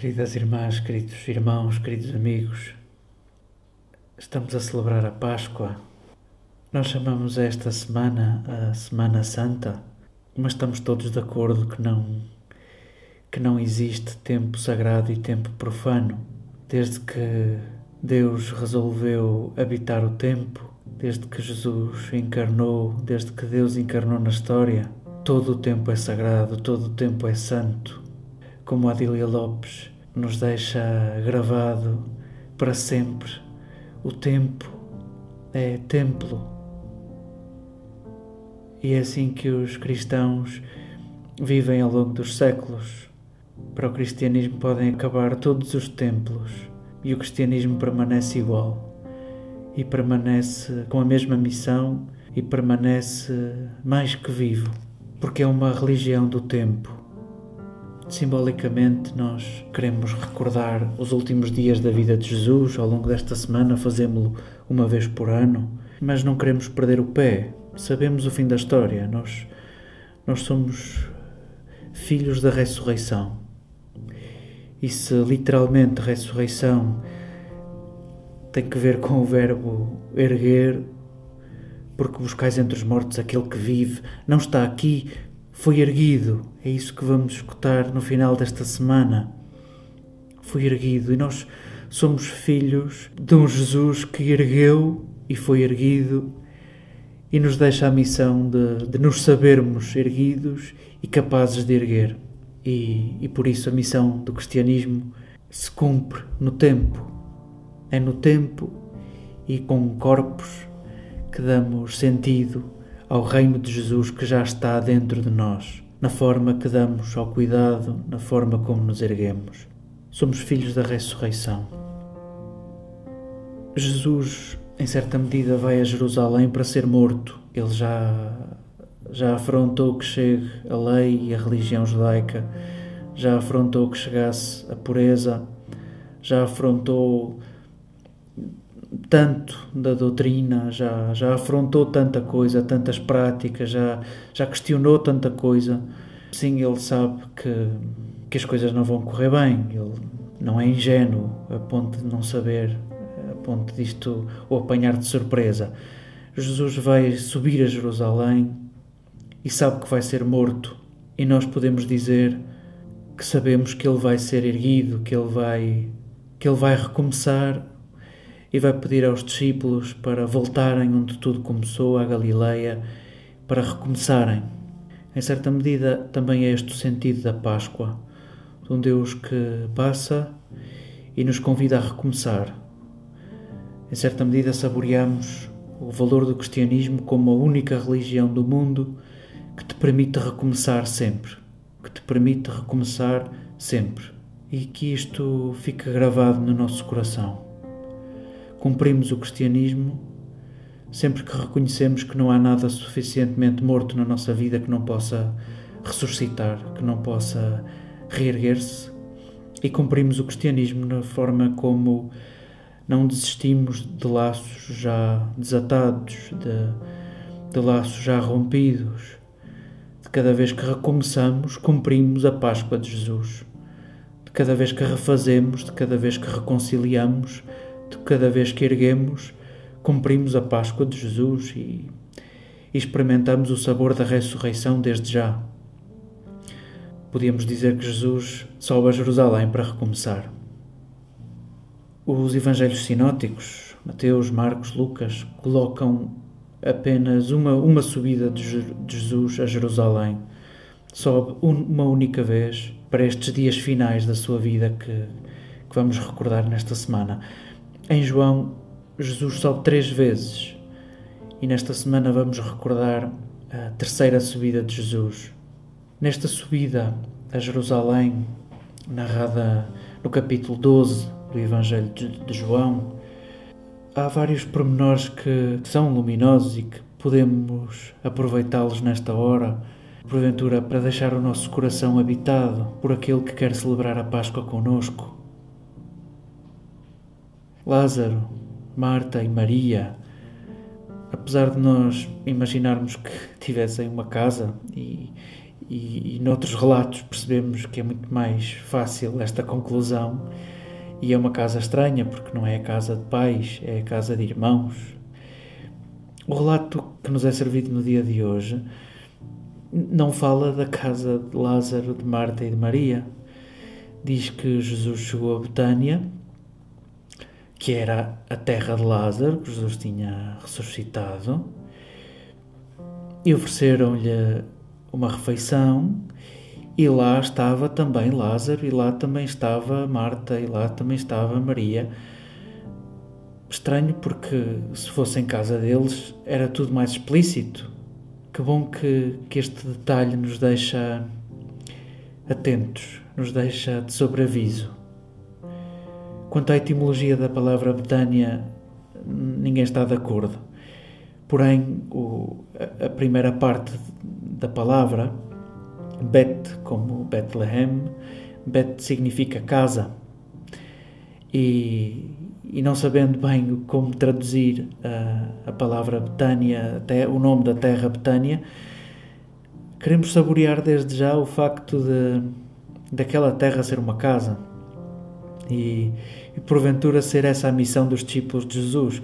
Queridas irmãs, queridos irmãos, queridos amigos, estamos a celebrar a Páscoa. Nós chamamos esta semana a Semana Santa, mas estamos todos de acordo que não que não existe tempo sagrado e tempo profano. Desde que Deus resolveu habitar o tempo, desde que Jesus encarnou, desde que Deus encarnou na história, todo o tempo é sagrado, todo o tempo é santo como Adília Lopes nos deixa gravado para sempre. O tempo é templo. E é assim que os cristãos vivem ao longo dos séculos. Para o cristianismo podem acabar todos os templos e o cristianismo permanece igual e permanece com a mesma missão e permanece mais que vivo, porque é uma religião do tempo Simbolicamente, nós queremos recordar os últimos dias da vida de Jesus. Ao longo desta semana, fazemos-lo uma vez por ano, mas não queremos perder o pé. Sabemos o fim da história. Nós, nós somos filhos da ressurreição. E se literalmente ressurreição tem que ver com o verbo erguer, porque buscais entre os mortos aquele que vive, não está aqui foi erguido. É isso que vamos escutar no final desta semana. Foi erguido e nós somos filhos de um Jesus que ergueu e foi erguido e nos deixa a missão de, de nos sabermos erguidos e capazes de erguer. E, e por isso a missão do cristianismo se cumpre no tempo. É no tempo e com corpos que damos sentido ao reino de Jesus que já está dentro de nós, na forma que damos ao cuidado, na forma como nos erguemos. Somos filhos da ressurreição. Jesus, em certa medida, vai a Jerusalém para ser morto. Ele já já afrontou que chegue a lei e a religião judaica, já afrontou que chegasse a pureza, já afrontou tanto da doutrina, já, já afrontou tanta coisa, tantas práticas, já, já questionou tanta coisa. Sim, ele sabe que, que as coisas não vão correr bem, ele não é ingênuo a ponto de não saber, a ponto disto o apanhar de surpresa. Jesus vai subir a Jerusalém e sabe que vai ser morto, e nós podemos dizer que sabemos que ele vai ser erguido, que ele vai que ele vai recomeçar e vai pedir aos discípulos para voltarem onde tudo começou, a Galileia, para recomeçarem. Em certa medida, também é este o sentido da Páscoa, de um Deus que passa e nos convida a recomeçar. Em certa medida, saboreamos o valor do cristianismo como a única religião do mundo que te permite recomeçar sempre, que te permite recomeçar sempre, e que isto fique gravado no nosso coração cumprimos o cristianismo sempre que reconhecemos que não há nada suficientemente morto na nossa vida que não possa ressuscitar, que não possa reerguer-se, e cumprimos o cristianismo na forma como não desistimos de laços já desatados, de, de laços já rompidos. De cada vez que recomeçamos, cumprimos a Páscoa de Jesus. De cada vez que refazemos, de cada vez que reconciliamos, de cada vez que erguemos, cumprimos a Páscoa de Jesus e, e experimentamos o sabor da ressurreição desde já. Podíamos dizer que Jesus sobe a Jerusalém para recomeçar. Os evangelhos sinóticos, Mateus, Marcos, Lucas, colocam apenas uma, uma subida de Jesus a Jerusalém. Sobe uma única vez para estes dias finais da sua vida que, que vamos recordar nesta semana. Em João, Jesus sobe três vezes e nesta semana vamos recordar a terceira subida de Jesus. Nesta subida a Jerusalém, narrada no capítulo 12 do Evangelho de João, há vários pormenores que são luminosos e que podemos aproveitá-los nesta hora, porventura para deixar o nosso coração habitado por aquele que quer celebrar a Páscoa conosco Lázaro, Marta e Maria, apesar de nós imaginarmos que tivessem uma casa e, e, e noutros relatos percebemos que é muito mais fácil esta conclusão. E é uma casa estranha, porque não é a casa de pais, é a casa de irmãos. O relato que nos é servido no dia de hoje não fala da casa de Lázaro, de Marta e de Maria. Diz que Jesus chegou a Betânia, que era a terra de Lázaro, que Jesus tinha ressuscitado, e ofereceram-lhe uma refeição, e lá estava também Lázaro, e lá também estava Marta, e lá também estava Maria. Estranho porque se fosse em casa deles era tudo mais explícito que bom que, que este detalhe nos deixa atentos, nos deixa de sobreaviso. Quanto à etimologia da palavra Betânia, ninguém está de acordo. Porém, o, a primeira parte da palavra, Bet, como Bethlehem, Bet significa casa. E, e não sabendo bem como traduzir a, a palavra Betânia, até o nome da terra Betânia, queremos saborear desde já o facto de daquela terra ser uma casa e, e porventura ser essa a missão dos discípulos de Jesus,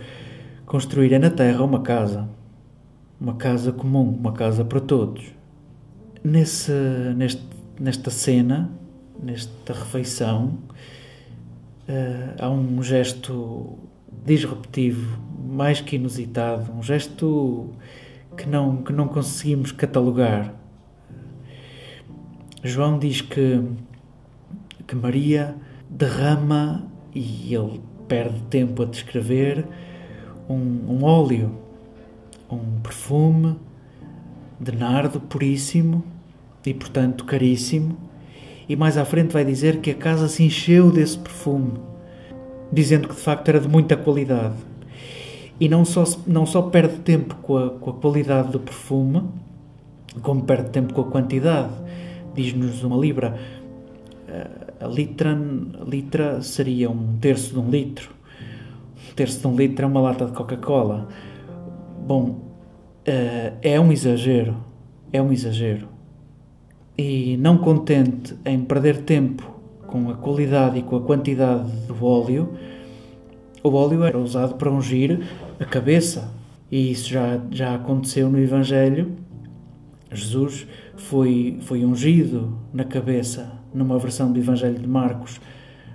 construírem na terra uma casa, uma casa comum, uma casa para todos. Nesse, neste, nesta cena, nesta refeição, uh, há um gesto disruptivo, mais que inusitado, um gesto que não, que não conseguimos catalogar. João diz que, que Maria derrama, e ele perde tempo a descrever, um, um óleo, um perfume de nardo puríssimo e, portanto, caríssimo, e mais à frente vai dizer que a casa se encheu desse perfume, dizendo que de facto era de muita qualidade. E não só, não só perde tempo com a, com a qualidade do perfume, como perde tempo com a quantidade. Diz-nos uma libra. A litra, litra seria um terço de um litro. Um terço de um litro é uma lata de Coca-Cola. Bom, é um exagero. É um exagero e não contente em perder tempo com a qualidade e com a quantidade do óleo, o óleo era usado para ungir a cabeça. E isso já, já aconteceu no Evangelho. Jesus foi, foi ungido na cabeça, numa versão do Evangelho de Marcos.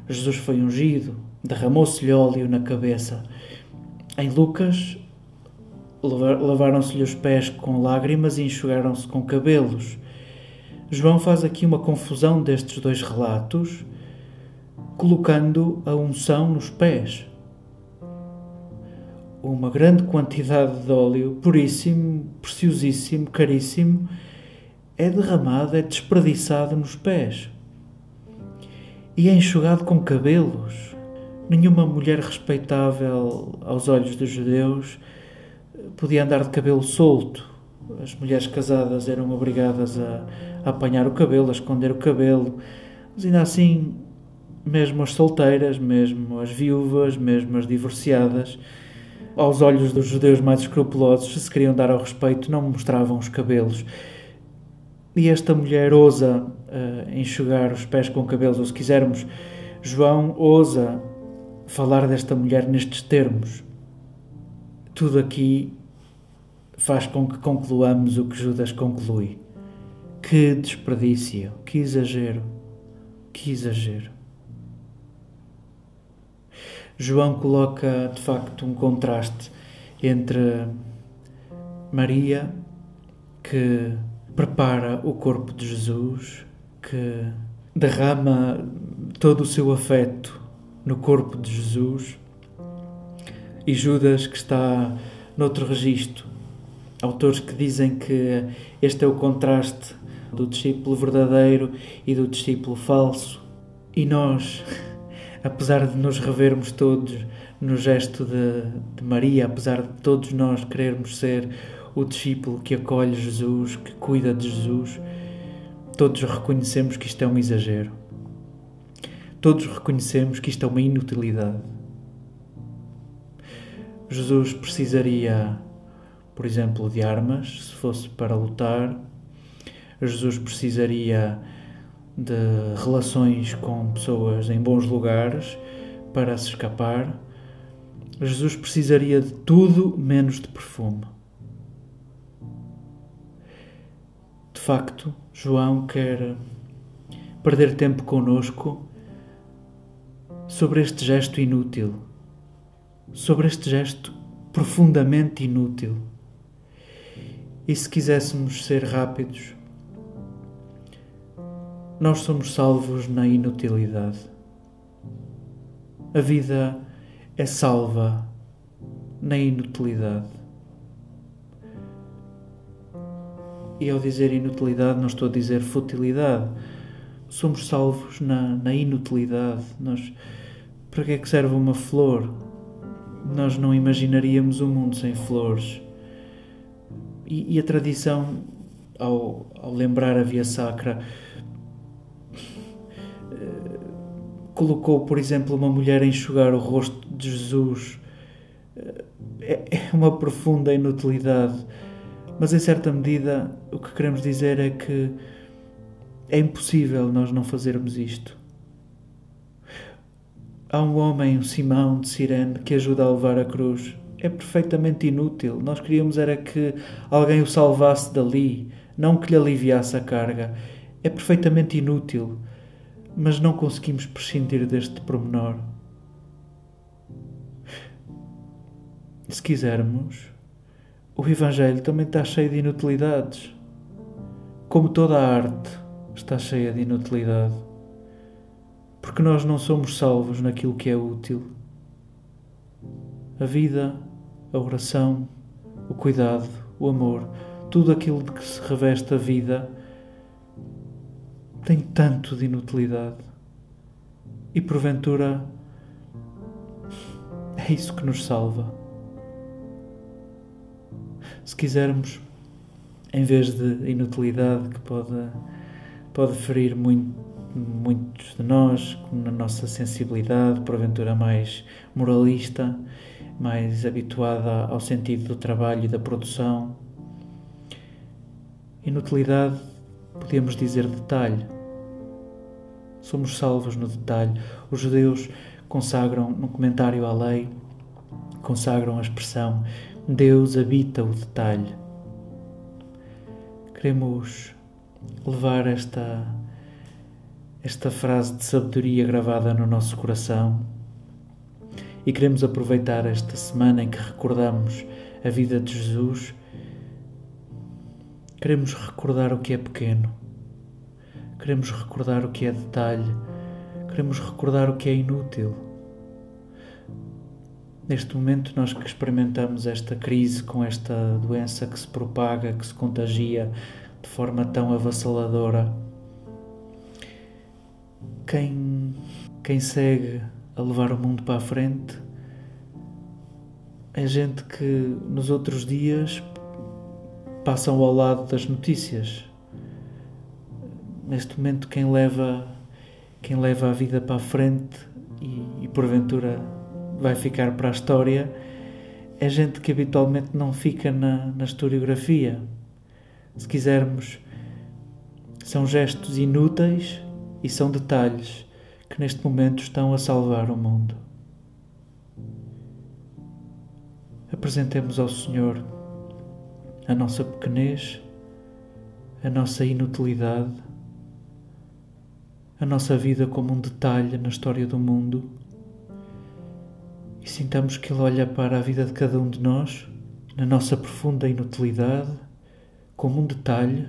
Jesus foi ungido, derramou-se-lhe óleo na cabeça. Em Lucas, lavaram-se-lhe os pés com lágrimas e enxugaram-se com cabelos. João faz aqui uma confusão destes dois relatos, colocando a unção nos pés. Uma grande quantidade de óleo, puríssimo, preciosíssimo, caríssimo, é derramado, é desperdiçado nos pés. E é enxugado com cabelos. Nenhuma mulher respeitável aos olhos dos judeus podia andar de cabelo solto. As mulheres casadas eram obrigadas a a apanhar o cabelo, a esconder o cabelo. Mas ainda assim, mesmo as solteiras, mesmo as viúvas, mesmo as divorciadas, aos olhos dos judeus mais escrupulosos, se se queriam dar ao respeito, não mostravam os cabelos. E esta mulher ousa uh, enxugar os pés com cabelos, ou se quisermos, João ousa falar desta mulher nestes termos. Tudo aqui faz com que concluamos o que Judas conclui. Que desperdício, que exagero, que exagero. João coloca de facto um contraste entre Maria, que prepara o corpo de Jesus, que derrama todo o seu afeto no corpo de Jesus, e Judas, que está noutro registro. Autores que dizem que este é o contraste do discípulo verdadeiro e do discípulo falso. E nós, apesar de nos revermos todos no gesto de, de Maria, apesar de todos nós querermos ser o discípulo que acolhe Jesus, que cuida de Jesus, todos reconhecemos que isto é um exagero. Todos reconhecemos que isto é uma inutilidade. Jesus precisaria, por exemplo, de armas, se fosse para lutar, Jesus precisaria de relações com pessoas em bons lugares para se escapar. Jesus precisaria de tudo menos de perfume. Facto, João quer perder tempo conosco sobre este gesto inútil, sobre este gesto profundamente inútil. E se quiséssemos ser rápidos, nós somos salvos na inutilidade. A vida é salva na inutilidade. E ao dizer inutilidade, não estou a dizer futilidade. Somos salvos na, na inutilidade. Nós, para que é que serve uma flor? Nós não imaginaríamos um mundo sem flores. E, e a tradição, ao, ao, lembrar a Via Sacra, eh, colocou, por exemplo, uma mulher a enxugar o rosto de Jesus. Eh, é, é uma profunda inutilidade mas em certa medida o que queremos dizer é que é impossível nós não fazermos isto. Há um homem, um Simão de Sirene, que ajuda a levar a cruz. É perfeitamente inútil. Nós queríamos era que alguém o salvasse dali, não que lhe aliviasse a carga. É perfeitamente inútil, mas não conseguimos prescindir deste promenor. Se quisermos, o Evangelho também está cheio de inutilidades. Como toda a arte está cheia de inutilidade. Porque nós não somos salvos naquilo que é útil. A vida, a oração, o cuidado, o amor, tudo aquilo de que se reveste a vida tem tanto de inutilidade. E porventura é isso que nos salva se quisermos, em vez de inutilidade que pode, pode ferir muito, muitos de nós, na nossa sensibilidade, porventura mais moralista, mais habituada ao sentido do trabalho e da produção. Inutilidade, podemos dizer detalhe. Somos salvos no detalhe. Os judeus consagram, no comentário à lei, consagram a expressão Deus habita o detalhe. Queremos levar esta, esta frase de sabedoria gravada no nosso coração e queremos aproveitar esta semana em que recordamos a vida de Jesus. Queremos recordar o que é pequeno, queremos recordar o que é detalhe, queremos recordar o que é inútil Neste momento, nós que experimentamos esta crise com esta doença que se propaga, que se contagia de forma tão avassaladora, quem, quem segue a levar o mundo para a frente é gente que nos outros dias passam ao lado das notícias. Neste momento, quem leva, quem leva a vida para a frente e, e porventura vai ficar para a história é gente que habitualmente não fica na, na historiografia. Se quisermos, são gestos inúteis e são detalhes que neste momento estão a salvar o mundo. Apresentemos ao Senhor a nossa pequenez, a nossa inutilidade, a nossa vida como um detalhe na história do mundo sintamos que Ele olha para a vida de cada um de nós, na nossa profunda inutilidade, como um detalhe,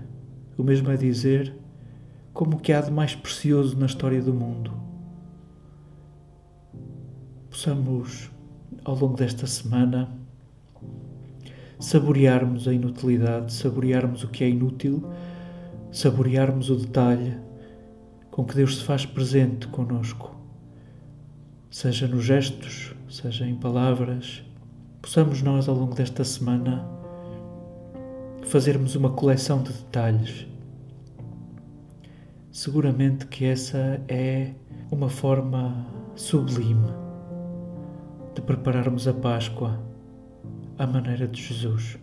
o mesmo a dizer, como o que há de mais precioso na história do mundo. Possamos, ao longo desta semana, saborearmos a inutilidade, saborearmos o que é inútil, saborearmos o detalhe com que Deus se faz presente conosco, seja nos gestos, seja em palavras, possamos nós ao longo desta semana fazermos uma coleção de detalhes. Seguramente que essa é uma forma sublime de prepararmos a Páscoa à maneira de Jesus.